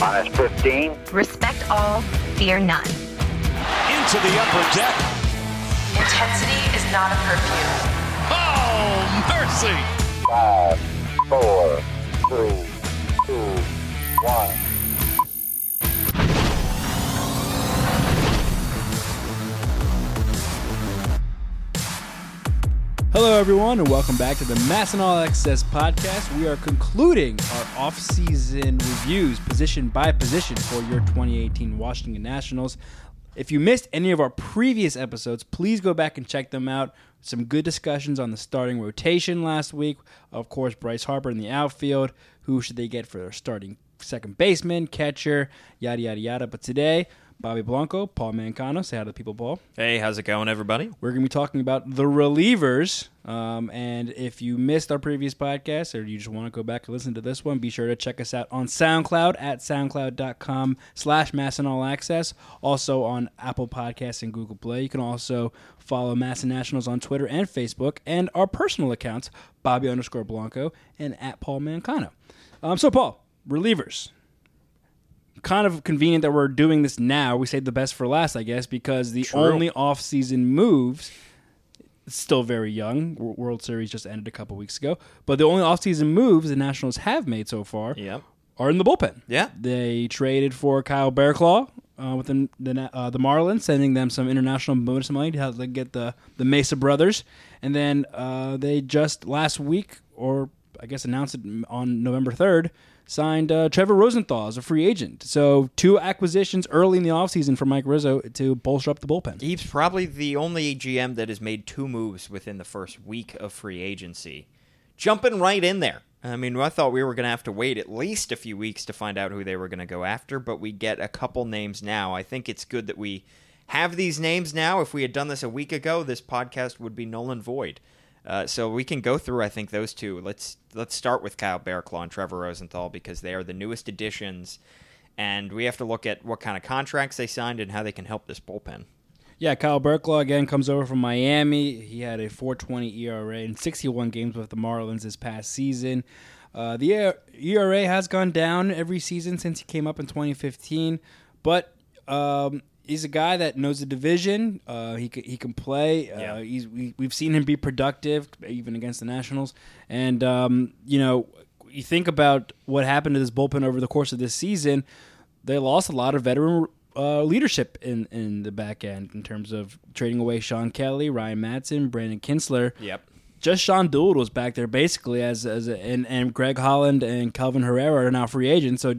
Minus 15. Respect all, fear none. Into the upper deck. Intensity is not a perfume. Oh, mercy. Five, four, three, two, one. Hello, everyone, and welcome back to the MASN All Access podcast. We are concluding our off-season reviews, position by position, for your 2018 Washington Nationals. If you missed any of our previous episodes, please go back and check them out. Some good discussions on the starting rotation last week. Of course, Bryce Harper in the outfield. Who should they get for their starting second baseman, catcher, yada yada yada. But today, Bobby Blanco, Paul Mancano. Say hi to the people, Paul. Hey, how's it going, everybody? We're going to be talking about the relievers. Um, and if you missed our previous podcast or you just want to go back and listen to this one, be sure to check us out on SoundCloud at soundcloud.com slash MASN All Access. Also on Apple Podcasts and Google Play. You can also follow MASN Nationals on Twitter and Facebook and our personal accounts, Bobby underscore Blanco and at Paul Mancano. Um, so, Paul, relievers kind of convenient that we're doing this now. We saved the best for last, I guess, because the True. only off-season moves still very young. World Series just ended a couple weeks ago, but the only off-season moves the Nationals have made so far Yep. are in the bullpen. Yeah. They traded for Kyle Barraclough uh, with the the, uh, the Marlins, sending them some international bonus money to help them get the the Mesa brothers, and then uh, they just last week, or I guess announced it on November third, signed uh, Trevor Rosenthal as a free agent. So two acquisitions early in the offseason for Mike Rizzo to bolster up the bullpen. He's probably the only GM that has made two moves within the first week of free agency. Jumping right in there. I mean, I thought we were going to have to wait at least a few weeks to find out who they were going to go after, but we get a couple names now. I think it's good that we have these names now. If we had done this a week ago, this podcast would be null and void. Uh, so we can go through, I think, those two. Let's let's start with Kyle Barraclough and Trevor Rosenthal because they are the newest additions, and we have to look at what kind of contracts they signed and how they can help this bullpen. Yeah, Kyle Barraclough again comes over from Miami. He had a 4.20 ERA in 61 games with the Marlins this past season. Uh, the ERA has gone down every season since he came up in 2015, but um, he's a guy that knows the division. Uh, he he can play. Uh, Yeah. he's, we, we've seen him be productive even against the Nationals, and um, you know you think about what happened to this bullpen over the course of this season. They lost a lot of veteran uh, leadership in, in the back end in terms of trading away Shawn Kelley, Ryan Madson, Brandon Kintzler. Yep. Just Sean Doolittle was back there basically as as a, and and Greg Holland and Kelvin Herrera are now free agents. So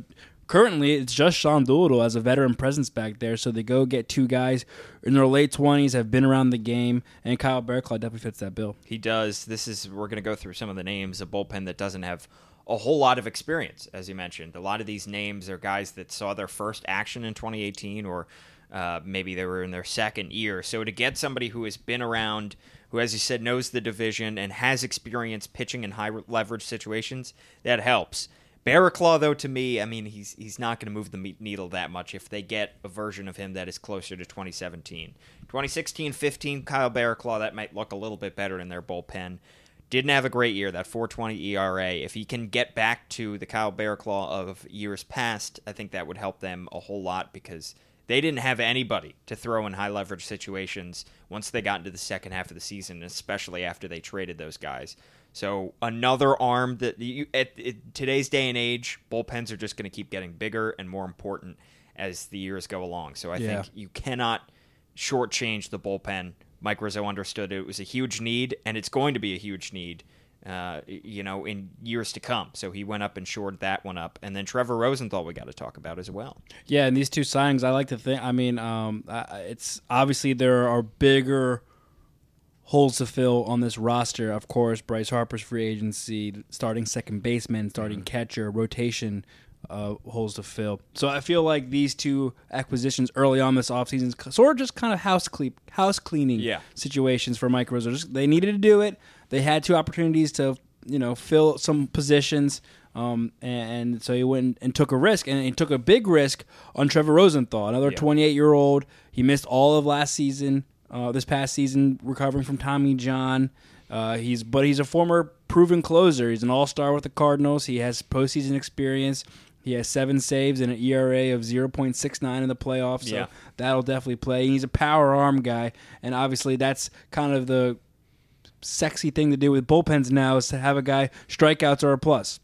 currently it's just Sean Doolittle as a veteran presence back there. So they go get two guys in their late twenties, have been around the game, and Kyle Barraclough definitely fits that bill. He does. This is we're going to go through some of the names. A bullpen that doesn't have a whole lot of experience, as you mentioned. A lot of these names are guys that saw their first action in 2018, or uh, maybe they were in their second year. So to get somebody who has been around, who, as you said, knows the division and has experience pitching in high leverage situations, that helps. Barraclough, though, to me, I mean, he's he's not going to move the needle that much if they get a version of him that is closer to 2017. 2016 15, Kyle Barraclough, that might look a little bit better in their bullpen. Didn't have a great year, that 420 ERA. If he can get back to the Kyle Barraclough of years past, I think that would help them a whole lot because they didn't have anybody to throw in high leverage situations once they got into the second half of the season, especially after they traded those guys. So another arm that you, at, at today's day and age, bullpens are just going to keep getting bigger and more important as the years go along. So I Yeah. think you cannot shortchange the bullpen. Mike Rizzo understood it was a huge need, and it's going to be a huge need, uh, you know, in years to come. So he went up and shored that one up, and then Trevor Rosenthal we got to talk about as well. Yeah, and these two signings, I like to think. I mean, um, it's obviously there are bigger holes to fill on this roster. Of course, Bryce Harper's free agency, starting second baseman, starting catcher, rotation uh, holes to fill. So I feel like these two acquisitions early on this offseason sort of just kind of house clean, house cleaning Yeah. situations for Mike Rizzo. Just, they needed to do it. They had two opportunities to you know fill some positions. Um, and, and so he went and took a risk, and he took a big risk on Trevor Rosenthal, another 28 year old. He missed all of last season, uh, this past season, recovering from Tommy John. Uh, he's but he's a former proven closer. He's an all star with the Cardinals. He has postseason experience. He has seven saves and an ERA of 0.69 in the playoffs, so Yeah. that'll definitely play. He's a power arm guy, and obviously that's kind of the sexy thing to do with bullpens now is to have a guy strikeouts are a plus.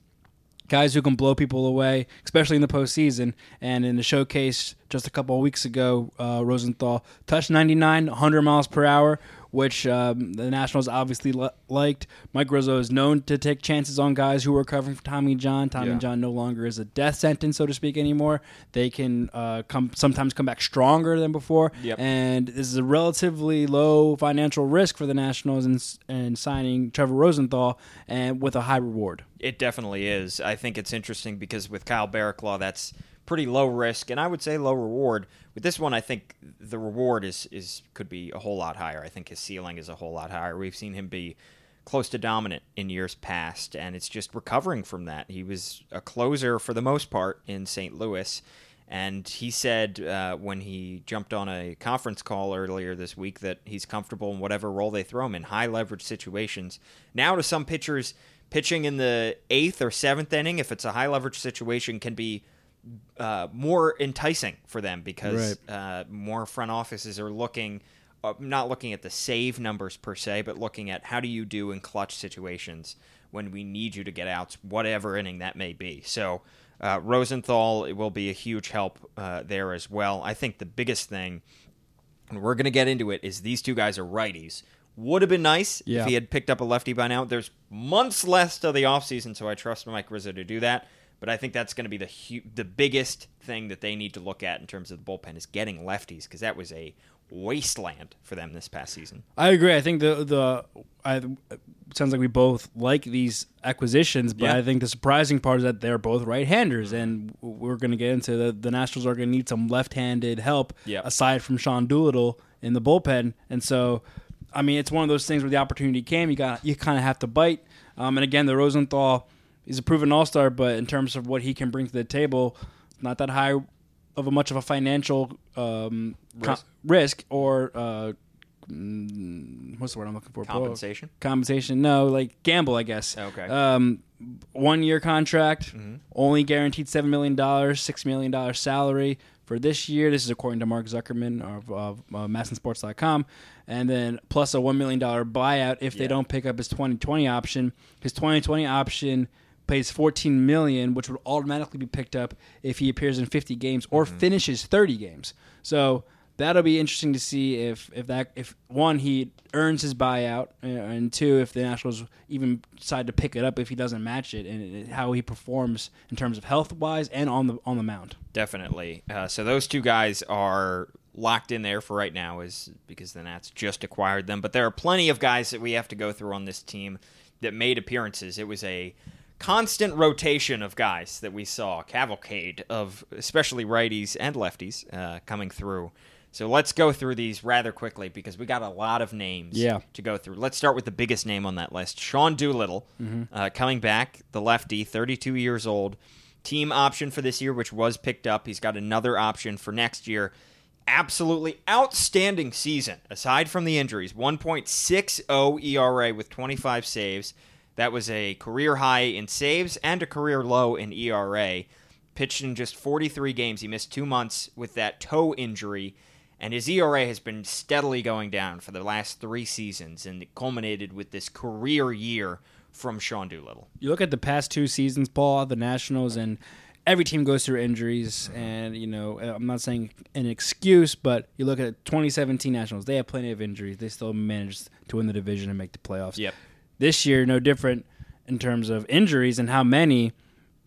Guys who can blow people away, especially in the postseason. And in the showcase just a couple of weeks ago, uh, Rosenthal touched 99, 100 miles per hour, which um, the Nationals obviously li- liked. Mike Rizzo is known to take chances on guys who are recovering from Tommy John. Tommy Yeah. John no longer is a death sentence, so to speak, anymore. They can uh, come sometimes come back stronger than before. Yep. And this is a relatively low financial risk for the Nationals in, in signing Trevor Rosenthal and with a high reward. It definitely is. I think it's interesting because with Kyle Barraclough, that's pretty low risk, and I would say low reward. With this one, I think the reward is is could be a whole lot higher. I think his ceiling is a whole lot higher. We've seen him be close to dominant in years past, and it's just recovering from that. He was a closer for the most part in St. Louis. And he said uh, when he jumped on a conference call earlier this week that he's comfortable in whatever role they throw him in, high leverage situations. Now, to some pitchers, pitching in the eighth or seventh inning, if it's a high leverage situation, can be uh, more enticing for them because uh, more front offices are looking, uh, not looking at the save numbers per se, but looking at how do you do in clutch situations when we need you to get outs, whatever inning that may be. So uh, Rosenthal will be a huge help uh, there as well. I think the biggest thing, and we're going to get into it, is these two guys are righties. Would have been nice Yeah. if he had picked up a lefty by now. There's months left of the offseason, so I trust Mike Rizzo to do that. But I think that's going to be the hu- the biggest thing that they need to look at in terms of the bullpen is getting lefties because that was a wasteland for them this past season. I agree. I think the the I, sounds like we both like these acquisitions, but Yeah. I think the surprising part is that they're both right-handers, and we're going to get into the the Nationals are going to need some left-handed help Yeah. aside from Sean Doolittle in the bullpen, and so I mean it's one of those things where the opportunity came, you got you kind of have to bite. Um, and again, the Rosenthal he's a proven all-star, but in terms of what he can bring to the table, not that high of a much of a financial um, Risk. risk or uh, mm, what's the word I'm looking for? Compensation? Compensation? No, like gamble, I guess. Okay. Um, one year contract, only guaranteed seven million dollars, six million dollars salary for this year. This is according to Mark Zuckerman of, of uh, MASNsports.com, and then plus a one million dollar buyout if they don't pick up his 2020 option. His 2020 option pays 14 million which would automatically be picked up if he appears in 50 games or finishes 30 games so that'll be interesting to see if if that if one he earns his buyout uh, and two if the nationals even decide to pick it up if he doesn't match it and how he performs in terms of health wise and on the on the mound Definitely. Uh, so those two guys are locked in there for right now, is because the Nats just acquired them. But there are plenty of guys that we have to go through on this team that made appearances. It was a constant rotation of guys that we saw, cavalcade of especially righties and lefties uh, coming through. So let's go through these rather quickly because we got a lot of names Yeah. to go through. Let's start with the biggest name on that list, Sean Doolittle, uh, coming back, the lefty, 32 years old. Team option for this year, which was picked up. He's got another option for next year. Absolutely outstanding season, aside from the injuries. 1.60 ERA with 25 saves. That was a career high in saves and a career low in ERA. Pitched in just 43 games. He missed two months with that toe injury and his ERA has been steadily going down for the last three seasons, and it culminated with this career year from Sean Doolittle. you look at the past two seasons, Paul, the Nationals, and every team goes through injuries. Mm-hmm. And, you know, uh, I'm not saying an excuse, but you look at 2017 Nationals, they have plenty of injuries. They still managed to win the division and make the playoffs. Yep. This year, no different in terms of injuries and how many.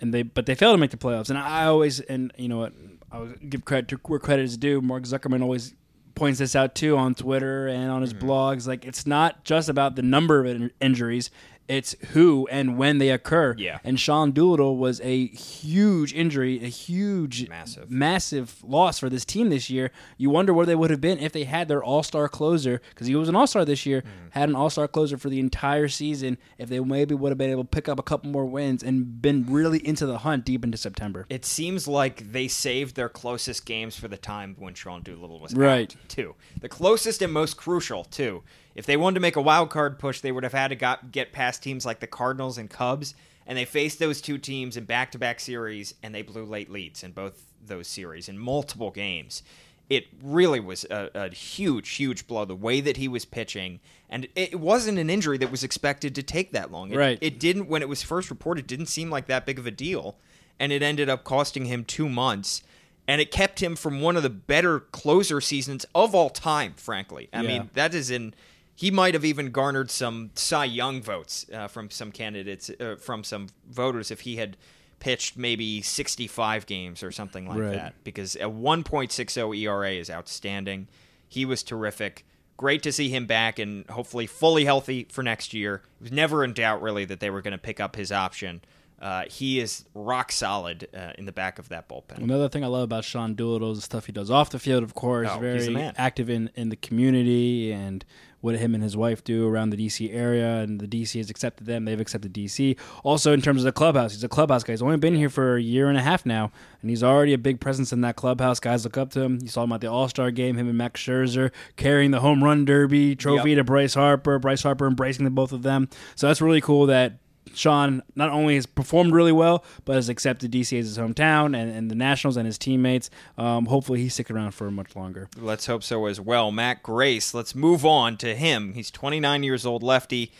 And they, but they failed to make the playoffs. And I always, and you know what, I give credit to where credit is due. Mark Zuckerman always points this out too on Twitter and on his Mm-hmm. blogs. Like it's not just about the number of in- injuries; it's who and when they occur. Yeah. And Sean Doolittle was a huge injury, a huge, Massive. massive loss for this team this year. You wonder where they would have been if they had their All Star closer, because he was an All Star this year, Mm-hmm. had an All Star closer for the entire season. If they maybe would have been able to pick up a couple more wins and been really into the hunt deep into September. It seems like they saved their closest games for the time when Sean Doolittle was Right. out, too. The closest and most crucial, too. If they wanted to make a wild card push, they would have had to got, get past teams like the Cardinals and Cubs, And they faced those two teams in back to back series, and they blew late leads in both those series in multiple games. It really was a, a huge, huge blow. The way that he was pitching, and it wasn't an injury that was expected to take that long. It, Right. It didn't when it was first reported. Didn't seem like that big of a deal, and it ended up costing him two months, and it kept him from one of the better closer seasons of all time. Frankly, I Yeah. mean that is in. He might have even garnered some Cy Young votes uh, from some candidates, uh, from some voters, if he had pitched maybe 65 games or something like Right. that. Because a 1.60 ERA is outstanding. He was terrific. Great to see him back and hopefully fully healthy for next year. It was never in doubt, really, that they were going to pick up his option. Uh, he is rock solid uh, in the back of that bullpen. Another thing I love about Sean Doolittle is the stuff he does off the field, of course. Oh, very active in, in the community and what him and his wife do around the DC area. And the DC has accepted them. They've accepted DC. Also, in terms of the clubhouse, he's a clubhouse guy. He's only been here for a year and a half now, and he's already a big presence in that clubhouse. Guys look up to him. You saw him at the All Star game, him and Max Scherzer carrying the home run derby trophy Yep. to Bryce Harper. Bryce Harper embracing the both of them. So that's really cool that Sean not only has performed really well, but has accepted DC as his hometown and, and the Nationals and his teammates. Um, hopefully, he's sticking around for much longer. Let's hope so as well. Matt Grace, let's move on to him. He's 29 years old, lefty.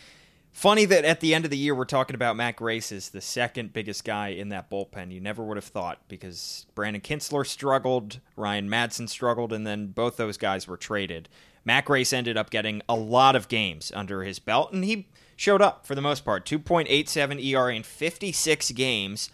Funny that at the end of the year we're talking about Matt Grace as the second biggest guy in that bullpen. You never would have thought because Brandon Kintzler struggled, Ryan Madson struggled, and then both those guys were traded. Matt Grace ended up getting a lot of games under his belt, and he showed up for the most part. 2.87 ERA in 56 games,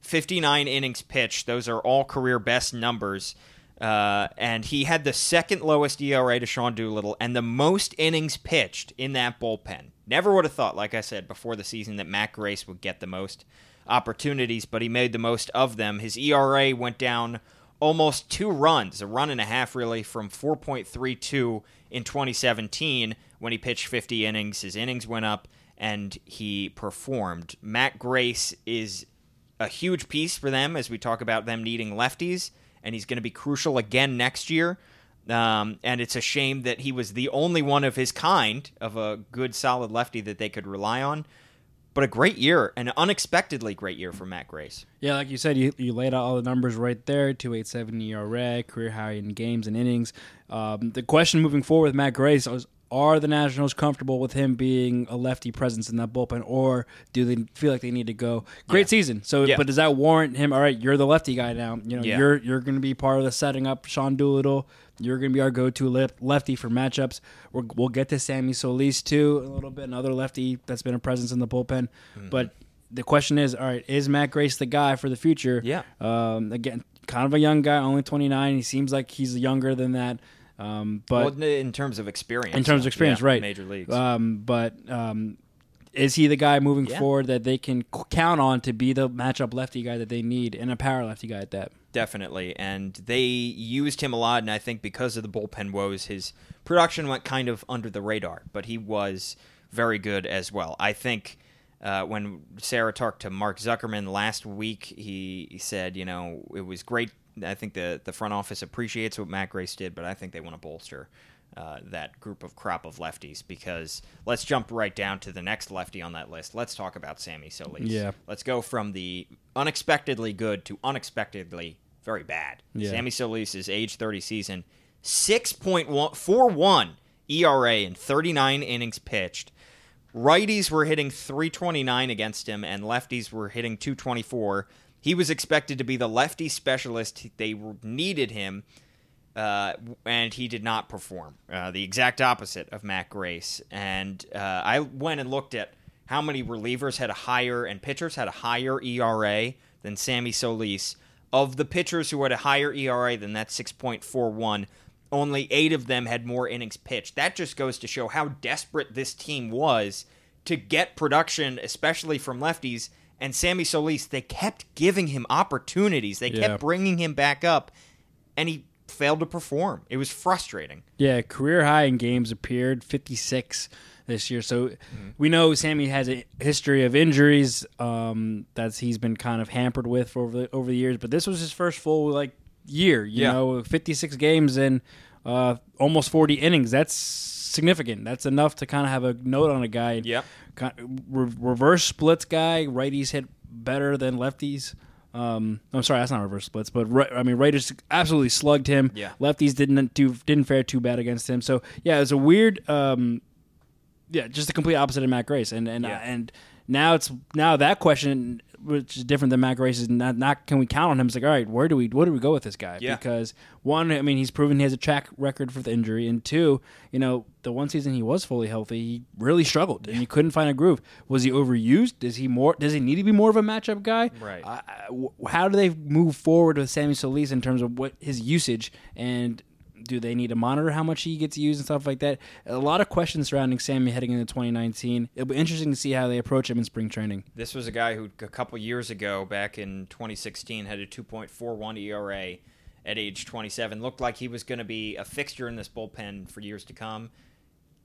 59 innings pitched. Those are all career best numbers. Uh, and he had the second lowest ERA to Sean Doolittle and the most innings pitched in that bullpen. Never would have thought, like I said before the season, that Matt Grace would get the most opportunities, but he made the most of them. His ERA went down almost two runs, a run and a half really, from 4.32 in 2017 when he pitched 50 innings. His innings went up and he performed. Matt Grace is a huge piece for them as we talk about them needing lefties, and he's going to be crucial again next year. Um, and it's a shame that he was the only one of his kind of a good, solid lefty that they could rely on. But a great year, an unexpectedly great year for Matt Grace. Yeah, like you said, you, you laid out all the numbers right there 287 ERA, career high in games and innings. Um, the question moving forward with Matt Grace is are the Nationals comfortable with him being a lefty presence in that bullpen, or do they feel like they need to go? Great season. So, Yeah. but does that warrant him? All right, you're the lefty guy now. You know, Yeah. you're you're going to be part of the setting up Sean Doolittle. You're going to be our go-to left, lefty for matchups. We're, we'll get to Sammy Solis too a little bit, another lefty that's been a presence in the bullpen. Mm-hmm. But the question is, all right, is Matt Grace the guy for the future? Yeah. Um, again, kind of a young guy, only 29. He seems like he's younger than that. Um, but well, in terms of experience, in terms of experience, yeah, right? Major leagues. Um, but um, is he the guy moving Yeah. forward that they can count on to be the matchup lefty guy that they need and a power lefty guy at that? Definitely. And they used him a lot, and I think because of the bullpen woes, his production went kind of under the radar, but he was very good as well. I think uh, when Sarah talked to Mark Zuckerman last week, he, he said, you know, it was great. I think the, the front office appreciates what Matt Grace did, but I think they want to bolster uh, that group of crop of lefties because let's jump right down to the next lefty on that list. Let's talk about Sammy Solis. Yeah. Let's go from the unexpectedly good to unexpectedly very bad. Yeah. Sammy Solis' age 30 season, 6.41 ERA in 39 innings pitched. Righties were hitting 329 against him, and lefties were hitting 224. He was expected to be the lefty specialist. They needed him, uh, and he did not perform. Uh, the exact opposite of Matt Grace. And uh, I went and looked at how many relievers had a higher and pitchers had a higher ERA than Sammy Solis. Of the pitchers who had a higher ERA than that 6.41, only eight of them had more innings pitched. That just goes to show how desperate this team was to get production, especially from lefties. And Sammy Solis, they kept giving him opportunities. They Yeah. kept bringing him back up, and he failed to perform. It was frustrating. Yeah, career high in games appeared 56 this year. So we know Sammy has a history of injuries um, that he's been kind of hampered with for over the, over the years. But this was his first full like year. You Yeah. know, 56 games and uh, almost 40 innings. That's significant. That's enough to kind of have a note on a guy. Yeah. Kind re- reverse splits guy. Righties hit better than lefties. Um, I'm sorry, that's not reverse splits, but I mean, Raiders absolutely slugged him. Yeah. Lefties didn't do didn't fare too bad against him. So yeah, it was a weird. Um, yeah, just the complete opposite of Matt Grace, and and Yeah. and now it's now that question, which is different than Matt Grace, is not not can we count on him? It's like all right, where do we where do we go with this guy? Yeah. Because one, I mean, he's proven he has a track record for the injury, and two, you know, the one season he was fully healthy, he really struggled and he couldn't find a groove. Was he overused? Does he more? Does he need to be more of a matchup guy? Right. W- how do they move forward with Sammy Solis in terms of what his usage and do they need to monitor how much he gets used and stuff like that? A lot of questions surrounding Sammy heading into 2019. It'll be interesting to see how they approach him in spring training. This was a guy who a couple years ago, back in 2016, had a 2.41 ERA at age 27. Looked like he was going to be a fixture in this bullpen for years to come.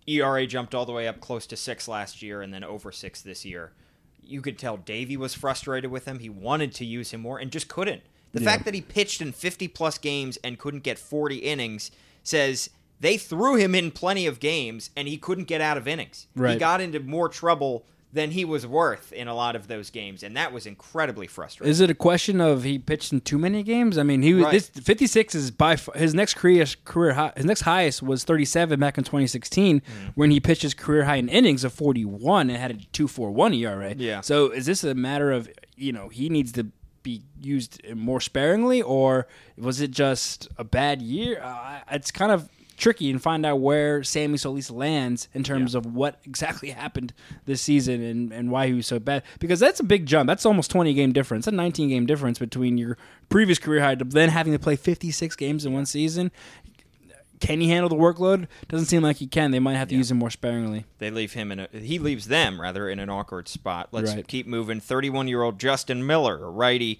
ERA jumped all the way up close to six last year, and then over six this year. You could tell Davey was frustrated with him. He wanted to use him more and just couldn't. The Yeah. fact that he pitched in 50 plus games and couldn't get 40 innings says they threw him in plenty of games and he couldn't get out of innings. He got into more trouble than he was worth in a lot of those games, and that was incredibly frustrating. Is it a question of he pitched in too many games? I mean, he was Right. this 56 is by f- his next career career high. His next highest was 37 back in 2016 Mm. when he pitched his career high in innings of 41 and had a 2.41 ERA. Yeah. So is this a matter of you know he needs to be used more sparingly, or was it just a bad year? Uh, it's kind of tricky and find out where Sammy Solis lands in terms of what exactly happened this season and, and why he was so bad. Because that's a big jump. That's almost 20 game difference. A 19 game difference between your previous career high to then having to play 56 games in one season. Can he handle the workload? Doesn't seem like he can. They might have to use him more sparingly. They leave him in a he leaves them rather in an awkward spot. Let's Right. keep moving. 31-year-old Justin Miller, a righty.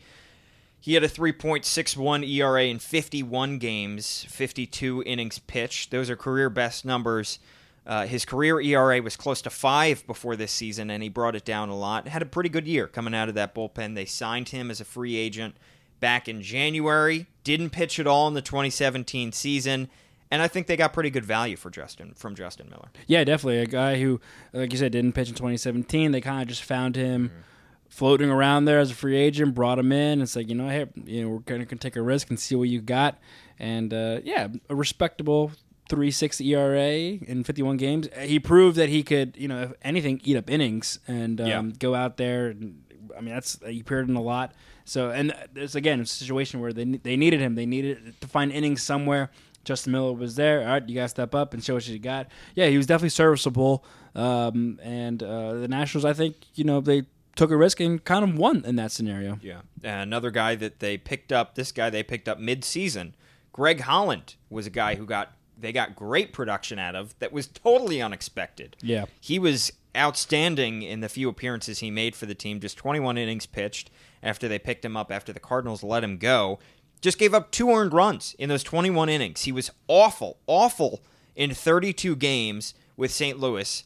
He had a 3.61 ERA in 51 games, 52 innings pitched. Those are career best numbers. Uh, his career ERA was close to five before this season, and he brought it down a lot. Had a pretty good year coming out of that bullpen. They signed him as a free agent back in January. Didn't pitch at all in the 2017 season, and I think they got pretty good value for Justin from Justin Miller. Yeah, definitely. A guy who, like you said, didn't pitch in 2017. They kind of just found him floating around there as a free agent, brought him in. and said, you know, hey, you know, we're going to take a risk and see what you got. And uh, yeah, a respectable three six ERA in 51 games. He proved that he could, you know, if anything, eat up innings and um, Yeah. go out there. And, I mean, that's he appeared in a lot. So, and there's again a situation where they they needed him. They needed to find innings somewhere. Justin Miller was there. All right, you got to step up and show what you got. Yeah, he was definitely serviceable. Um, and uh, the Nationals, I think, you know, they took a risk and kind of won in that scenario. Yeah. another guy that they picked up, this guy they picked up mid-season, Greg Holland was a guy who got they got great production out of that was totally unexpected. Yeah. He was outstanding in the few appearances he made for the team, just 21 innings pitched after they picked him up after the Cardinals let him go. Just gave up two earned runs in those 21 innings. He was awful, awful in 32 games with St. Louis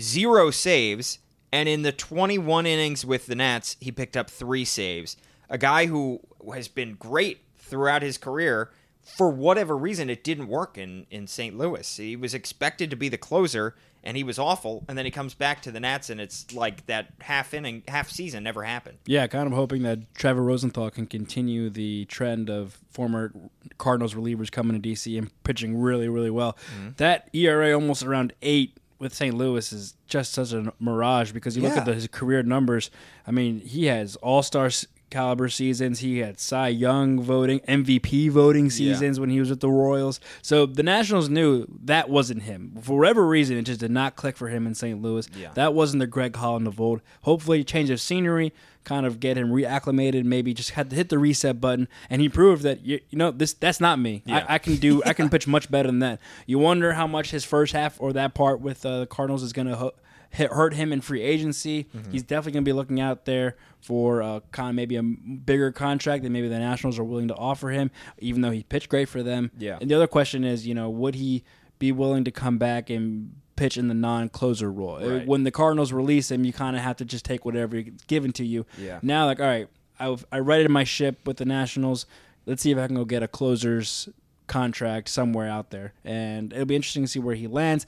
zero saves, and in the 21 innings with the Nats, he picked up three saves. A guy who has been great throughout his career. For whatever reason, it didn't work in, in St. Louis. He was expected to be the closer, and he was awful. And then he comes back to the Nats, and it's like that half inning, half season never happened. Yeah, kind of hoping that Trevor Rosenthal can continue the trend of former Cardinals relievers coming to DC and pitching really, really well. Mm-hmm. That ERA almost around eight with St. Louis is just such a mirage because you look at the, his career numbers. I mean, he has all star caliber seasons. He had Cy Young voting, MVP voting seasons when he was with the Royals. So the Nationals knew that wasn't him. For whatever reason, it just did not click for him in St. Louis. Yeah. That wasn't the Greg Holland of old. Hopefully, change of scenery, kind of get him reacclimated. Maybe just had to hit the reset button, and he proved that you, you know this that's not me. Yeah. I, I can do I can pitch much better than that. You wonder how much his first half or that part with uh, the Cardinals is going to. Ho- hit- hurt him in free agency. Mm-hmm. He's definitely going to be looking out there for uh, kind of maybe a bigger contract than maybe the Nationals are willing to offer him, even though he pitched great for them. Yeah. And the other question is, you know, would he be willing to come back and pitch in the non-closer role? Uh, Right. When the Cardinals release him, you kind of have to just take whatever is given to you. Yeah. Now, like, all right, I've, I righted my ship with the Nationals. Let's see if I can go get a closer's contract somewhere out there, and it'll be interesting to see where he lands.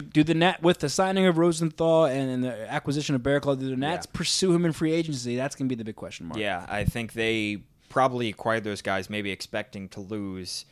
Do, the Nat with the signing of Rosenthal and, and the acquisition of Barraclough, do the Nats Yeah. pursue him in free agency? That's gonna be the big question mark. Yeah, I think they probably acquired those guys, maybe expecting to lose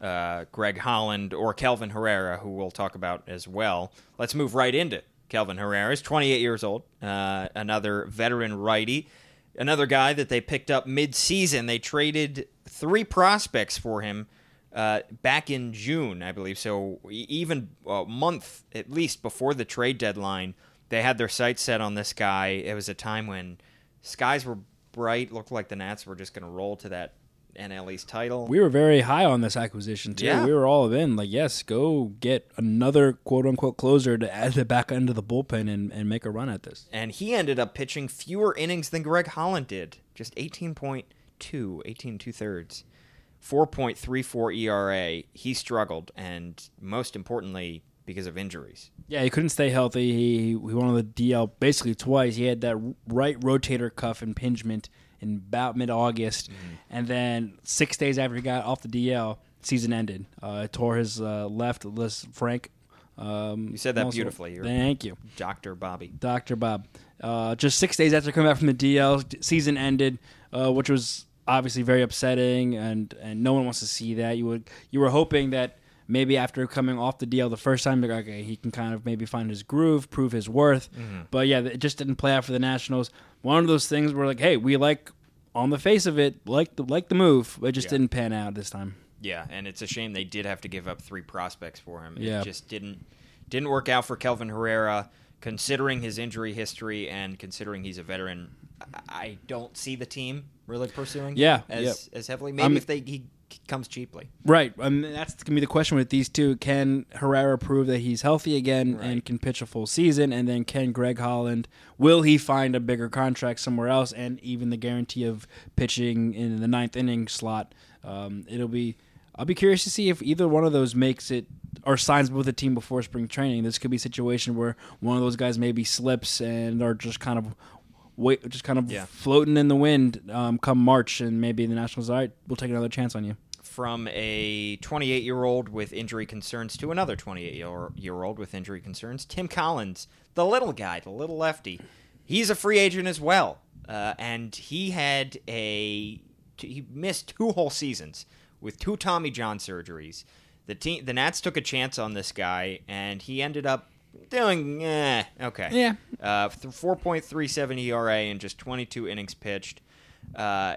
uh, Greg Holland or Kelvin Herrera, who we'll talk about as well. Let's move right into Kelvin Herrera. He's 28 years old, uh, another veteran righty, another guy that they picked up mid-season. They traded three prospects for him. Uh, back in June, I believe. So even a month at least before the trade deadline, they had their sights set on this guy. It was a time when skies were bright. Looked like the Nats were just going to roll to that NL East title. We were very high on this acquisition too. Yeah. We were all in, like, yes, go get another quote unquote closer to add the back end of the bullpen and, and make a run at this. and he ended up pitching fewer innings than Greg Holland did. Just 18.2, 18 two thirds, 4.34 ERA. He struggled, and most importantly, because of injuries. Yeah, he couldn't stay healthy. He, he went on the DL basically twice. He had that right rotator cuff impingement in about mid August, Mm-hmm. and then six days after he got off the DL, season ended. Uh, tore his uh, left Lisfranc. Um, You said that muscle. beautifully. You're- Thank you. Dr. Bobby. Dr. Bob. Uh, just six days after coming back from the DL, season ended, uh, which was obviously very upsetting, and, and no one wants to see that. You would you were hoping that maybe after coming off the DL the first time, like, okay, he can kind of maybe find his groove, prove his worth. Mm-hmm. But yeah, it just didn't play out for the Nationals. One of those things where like, hey, we like on the face of it, like the like the move, but it just Yeah. didn't pan out this time. Yeah, and it's a shame they did have to give up three prospects for him. Yeah. It just didn't didn't work out for Kelvin Herrera, considering his injury history and considering he's a veteran. I- don't see the team really pursuing Yeah, as yep. as heavily. Maybe I'm- if they he comes cheaply. Right. I mean, that's gonna be the question with these two. Can Herrera prove that he's healthy again and can pitch a full season? And then can Greg Holland will he find a bigger contract somewhere else and even the guarantee of pitching in the ninth inning slot? Um, it'll be. I'll be curious to see if either one of those makes it or signs with a team before spring training. This could be a situation where one of those guys maybe slips and are just kind of wait, just kind of Yeah. floating in the wind um, come March, and maybe the Nationals. All right, we'll take another chance on you. From a 28 year old with injury concerns to another 28 year old with injury concerns, Tim Collins, the little guy, the little lefty, he's a free agent as well, uh, and he had a he missed two whole seasons with two Tommy John surgeries. The team, the Nats took a chance on this guy, and he ended up doing eh, okay. Yeah. Uh, 4.37 ERA and just 22 innings pitched. Uh,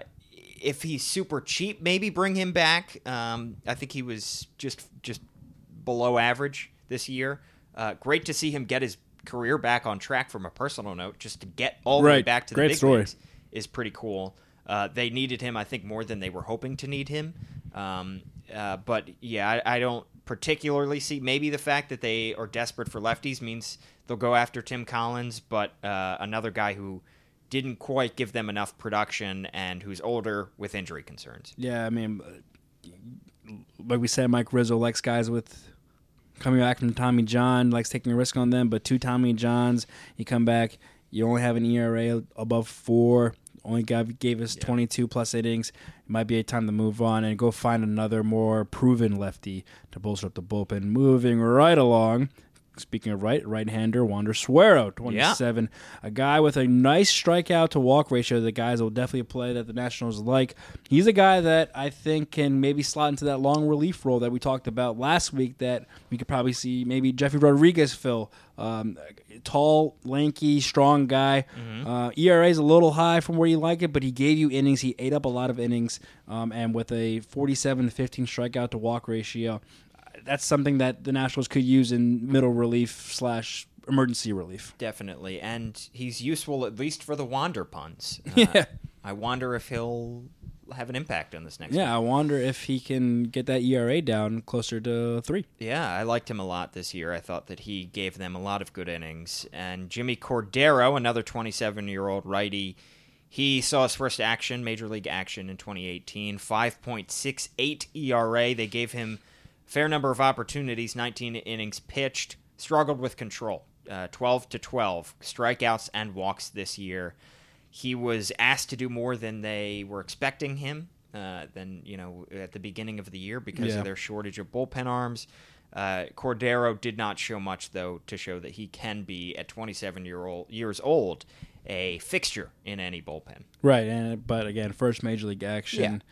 if he's super cheap, maybe bring him back. Um, I think he was just just below average this year. Uh, great to see him get his career back on track from a personal note. Just to get all the way back to the Great big story. leagues is pretty cool. Uh, they needed him, I think, more than they were hoping to need him. Um, uh, but yeah, I, I don't particularly see. Maybe the fact that they are desperate for lefties means they'll go after Tim Collins, but uh, another guy who didn't quite give them enough production and who's older with injury concerns. Yeah, I mean, uh, like we said, Mike Rizzo likes guys with coming back from Tommy John, likes taking a risk on them. But two Tommy Johns, you come back, you only have an ERA above four. Only gave, gave us 22 plus innings. It might be a time to move on and go find another more proven lefty to bolster up the bullpen. Moving right along. Speaking of right, right-hander Wander Suero, 27, a guy with a nice strikeout to walk ratio. The guys will definitely play that the Nationals like. He's a guy that I think can maybe slot into that long relief role that we talked about last week. That we could probably see maybe Jefry Rodriguez fill. Um, tall, lanky, strong guy. Uh, ERA is a little high from where you like it, but he gave you innings. He ate up a lot of innings, um, and with a 47 to 15 strikeout to walk ratio, that's something that the Nationals could use in middle relief slash emergency relief. Definitely, and he's useful at least for the wander puns. Uh, Yeah. I wonder if he'll have an impact on this next. Yeah, I wonder if he can get that ERA down closer to three. Yeah, I liked him a lot this year. I thought that he gave them a lot of good innings. And Jimmy Cordero, another 27 year old righty, he saw his first action, major league action in 2018. 5.68 ERA. They gave him fair number of opportunities, 19 innings pitched, struggled with control. Uh, 12 to 12 strikeouts and walks this year. He was asked to do more than they were expecting him. uh, than you know at the beginning of the year because Yeah. of their shortage of bullpen arms. Uh, Cordero did not show much though to show that he can be at 27 year old years old a fixture in any bullpen. Right, and but again, first major league action.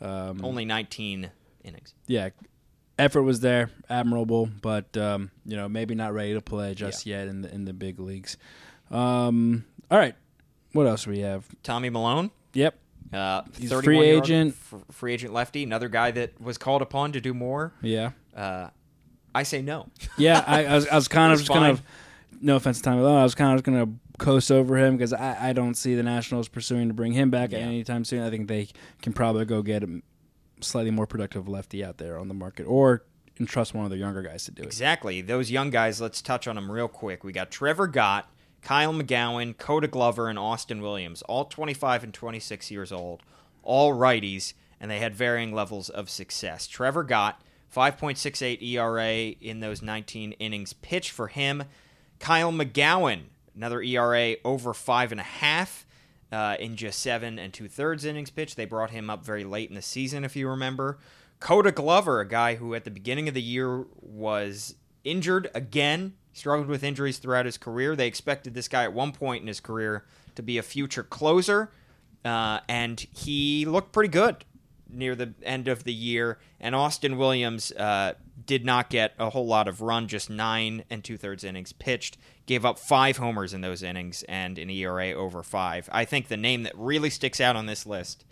Um, Only 19 innings. yeah, effort was there, admirable, but um, you know maybe not ready to play just yet in the in the big leagues. Um, all right, what else do we have? Tommy Milone, Yep, uh, He's free agent. f- free agent lefty, another guy that was called upon to do more. yeah, Uh, I say no. yeah. I, I was I was kind of It's just kind of no offense to Tommy Milone, I was kind of just going to coast over him because I, I don't see the Nationals pursuing to bring him back Yeah. anytime soon. I think they can probably go get a slightly more productive lefty out there on the market or entrust one of the younger guys to do it. Exactly. Those young guys, let's touch on them real quick. We got Trevor Gott, Kyle McGowan, Koda Glover, and Austin Williams, all 25 and 26 years old, all righties, and they had varying levels of success. Trevor Gott, 5.68 ERA in those 19 innings pitched for him. Kyle McGowan, another ERA over 5.5 uh, in just seven and two thirds innings pitched. They brought him up very late in the season, if you remember. Koda Glover, a guy who at the beginning of the year was injured again, struggled with injuries throughout his career. They expected this guy at one point in his career to be a future closer, uh, and he looked pretty good near the end of the year. And Austin Williams uh, did not get a whole lot of run, just nine and two thirds innings pitched. Gave up five homers in those innings and an ERA over five. I think the name that really sticks out on this list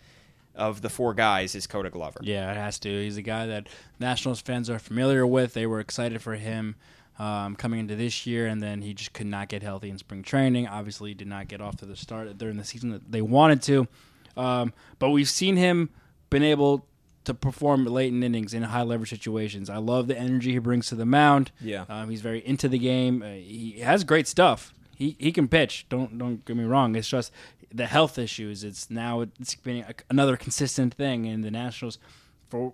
of the four guys is Koda Glover. Yeah, it has to. He's a guy that Nationals fans are familiar with. They were excited for him um, coming into this year, and then he just could not get healthy in spring training. Obviously, he did not get off to the start during the season that they wanted to. Um, but we've seen him been able to perform late in innings in high leverage situations. I love the energy he brings to the mound. Yeah. um, he's very into the game. Uh, he has great stuff. He he can pitch. Don't don't get me wrong. It's just the health issues. It's now it's being a, another consistent thing in the Nationals. For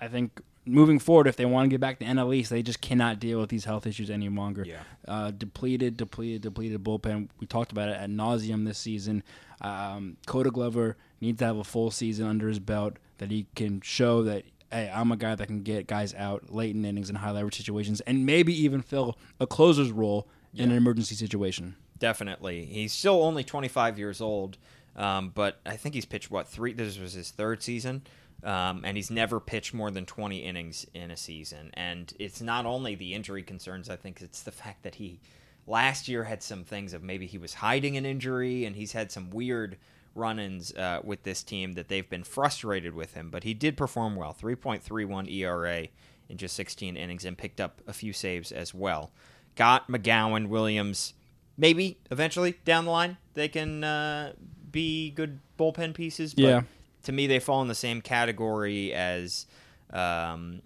I think moving forward, if they want to get back to NL East, they just cannot deal with these health issues any longer. Yeah. Uh, depleted, depleted, depleted bullpen. We talked about it at nauseum this season. Um, Koda Glover needs to have a full season under his belt that he can show that hey, I'm a guy that can get guys out late in innings in high leverage situations, and maybe even fill a closer's role in an emergency situation. Definitely. He's still only 25 years old, um, but I think he's pitched, what, three? This was his third season. Um, and he's never pitched more than 20 innings in a season. And it's not only the injury concerns, I think it's the fact that he last year had some things of maybe he was hiding an injury and he's had some weird run ins uh, with this team that they've been frustrated with him. But he did perform well 3.31 ERA in just 16 innings and picked up a few saves as well. Gott McGowan, Williams, maybe eventually down the line they can uh, be good bullpen pieces. But Yeah. to me, they fall in the same category as um,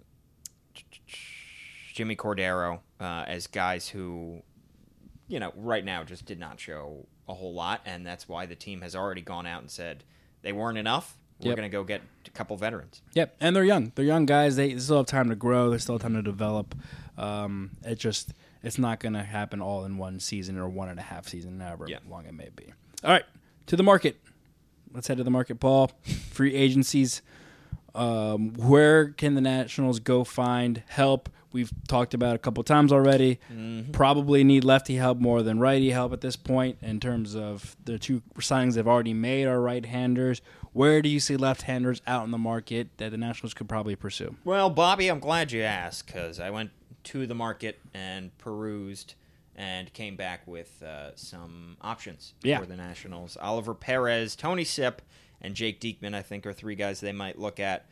Jimmy Cordero, uh, as guys who, you know, right now just did not show a whole lot, and that's why the team has already gone out and said they weren't enough. We're Yep. going to go get a couple veterans. Yep, and they're young. They're young guys. They still have time to grow. They still have time to develop. Um, it just it's not going to happen all in one season or one and a half season, however Yeah. long it may be. All right, to the market. Let's head to the market, Paul. Free agencies. Um, where can the Nationals go find help? We've talked about a couple times already. Probably need lefty help more than righty help at this point in terms of the two signings they've already made are right-handers. Where do you see left-handers out in the market that the Nationals could probably pursue? Well, Bobby, I'm glad you asked because I went to the market and perused and came back with uh, some options Yeah. for the Nationals. Oliver Perez, Tony Sipp, and Jake Diekman, I think, are three guys they might look at.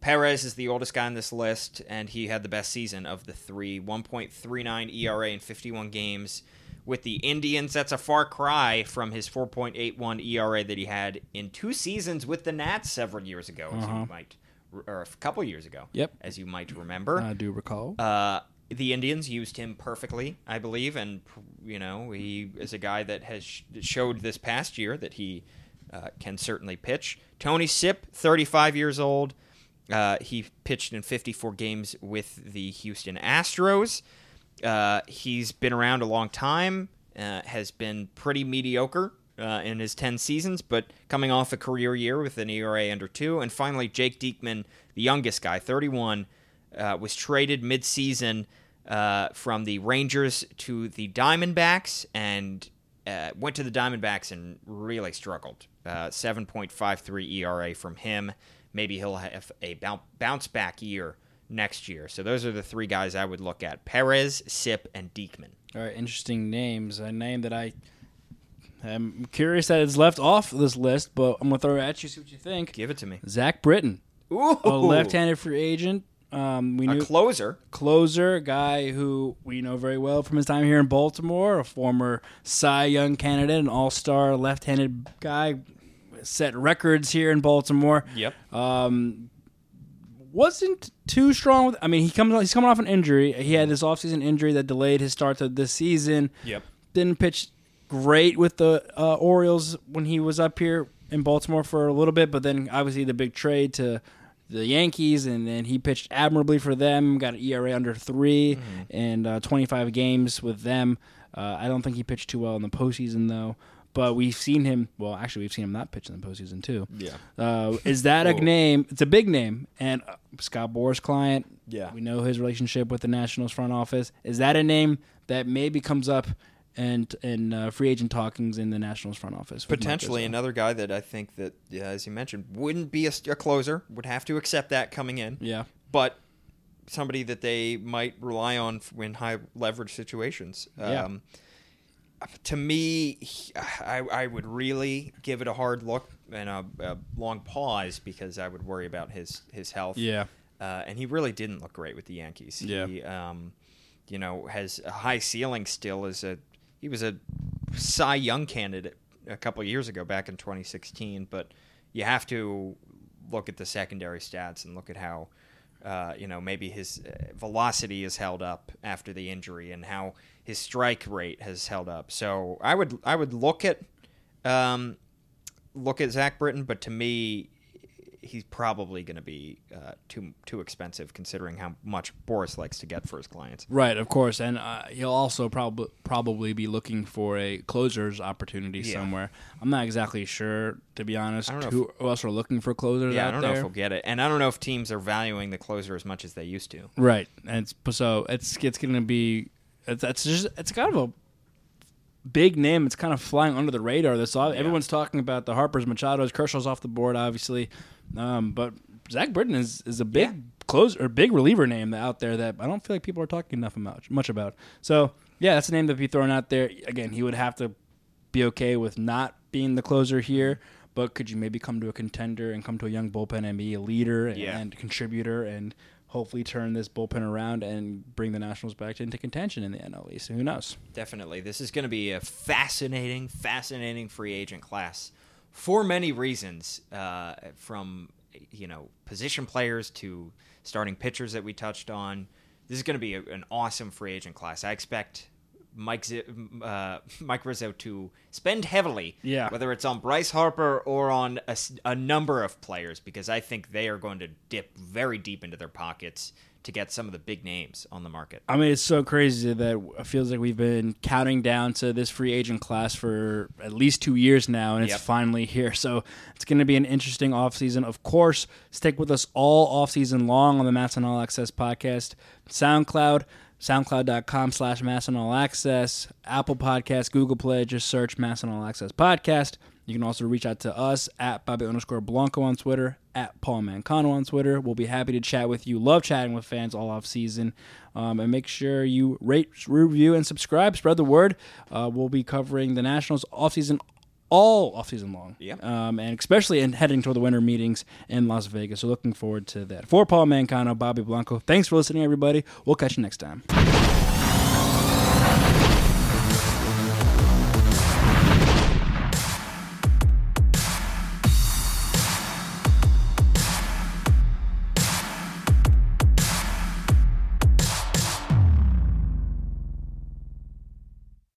Perez is the oldest guy on this list, and he had the best season of the three 1.39 ERA in 51 games. With the Indians, that's a far cry from his 4.81 ERA that he had in two seasons with the Nats several years ago, as you might, or a couple years ago, Yep. as you might remember. I do recall. Uh, the Indians used him perfectly, I believe, and you know he is a guy that has showed this past year that he uh, can certainly pitch. Tony Sipp, 35 years old, uh, he pitched in 54 games with the Houston Astros. Uh, he's been around a long time, uh, has been pretty mediocre uh, in his 10 seasons, but coming off a career year with an ERA under two. And finally, Jake Diekman, the youngest guy, 31, uh, was traded midseason uh, from the Rangers to the Diamondbacks and went to the Diamondbacks and really struggled. Uh, 7.53 ERA from him. Maybe he'll have a bounce back year next year. So those are the three guys I would look at Perez, Sipp, and Diekman. All right, interesting names. A name that I am curious that it's left off this list, but I'm gonna throw it at you. See what you think. Give it to me. Zach Britton, Ooh, a left-handed free agent. Um, we a closer. closer, a guy who we know very well from his time here in Baltimore, a former Cy Young candidate, an all-star left-handed guy, set records here in Baltimore. Yep. Um, wasn't too strong with. I mean, he comes he's coming off an injury. He had this offseason injury that delayed his start to this season. Yep. Didn't pitch great with the uh, Orioles when he was up here in Baltimore for a little bit, but then obviously the big trade to the Yankees, and then he pitched admirably for them. Got an ERA under 3 and uh, 25 games with them. Uh, I don't think he pitched too well in the postseason though. But we've seen him. Well, actually, we've seen him not pitch in the postseason too. Yeah. Uh, is that a Whoa. name? It's a big name, and uh, Scott Boras' client. Yeah. we know his relationship with the Nationals front office. Is that a name that maybe comes up and in uh, free agent talkings in the Nationals front office? Potentially another guy that I think that, yeah, as you mentioned, wouldn't be a, a closer. Would have to accept that coming in. Yeah. But somebody that they might rely on in high leverage situations. Yeah. To me, I, I would really give it a hard look and a, a long pause because I would worry about his his health. Yeah. Uh, and he really didn't look great with the Yankees. Yeah. He, um, you know, has a high ceiling still. As a he was a Cy Young candidate a couple of years ago, back in 2016. But you have to look at the secondary stats and look at how, uh, you know, maybe his uh, velocity is held up after the injury and how his strike rate has held up. So I would I would look at um, look at Zach Britton, but to me, he's probably going to be uh, too too expensive considering how much Boras likes to get for his clients. Right, of course, and uh, he'll also probably probably be looking for a closer's opportunity Yeah. somewhere. I'm not exactly sure, to be honest, who, who else are looking for closers Yeah, I don't there. know if he'll get it, and I don't know if teams are valuing the closer as much as they used to. Right, and it's, so it's it's going to be it's just it's kind of a big name. It's kind of flying under the radar. This all everyone's talking about the Harper's, Machado's, Kershaw's off the board, obviously, um, but Zach Britton is is a big Yeah. closer or big reliever name out there that I don't feel like people are talking enough much much about. So yeah, that's a name that would be thrown out there. Again, he would have to be okay with not being the closer here. But could you maybe come to a contender and come to a young bullpen and be a leader and, Yeah. and contributor and hopefully turn this bullpen around and bring the Nationals back into contention in the NL East? Who knows? Definitely, this is going to be a fascinating, fascinating free agent class for many reasons. Uh, from you know position players to starting pitchers that we touched on. This is going to be a, an awesome free agent class. I expect Mike Z- uh, Mike Rizzo to spend heavily, Yeah. whether it's on Bryce Harper or on a number of players, because I think they are going to dip very deep into their pockets to get some of the big names on the market. I mean, it's so crazy that it feels like we've been counting down to this free agent class for at least two years now, and it's Yep. finally here. So it's going to be an interesting offseason. Of course, stick with us all offseason long on the MASN All Access podcast, SoundCloud, soundcloud.com slash MASN All Access, Apple Podcast, Google Play, just search MASN All Access podcast. You can also reach out to us at Bobby underscore Blanco on Twitter, at Paul Mancano on Twitter. We'll be happy to chat with you. Love chatting with fans all off season. Um, and make sure you rate, review, and subscribe. Spread the word. Uh, we'll be covering the Nationals off season all off season long. Yeah. Um, and especially in heading toward the winter meetings in Las Vegas. So looking forward to that. For Paul Mancano, Bobby Blanco, thanks for listening, everybody. We'll catch you next time.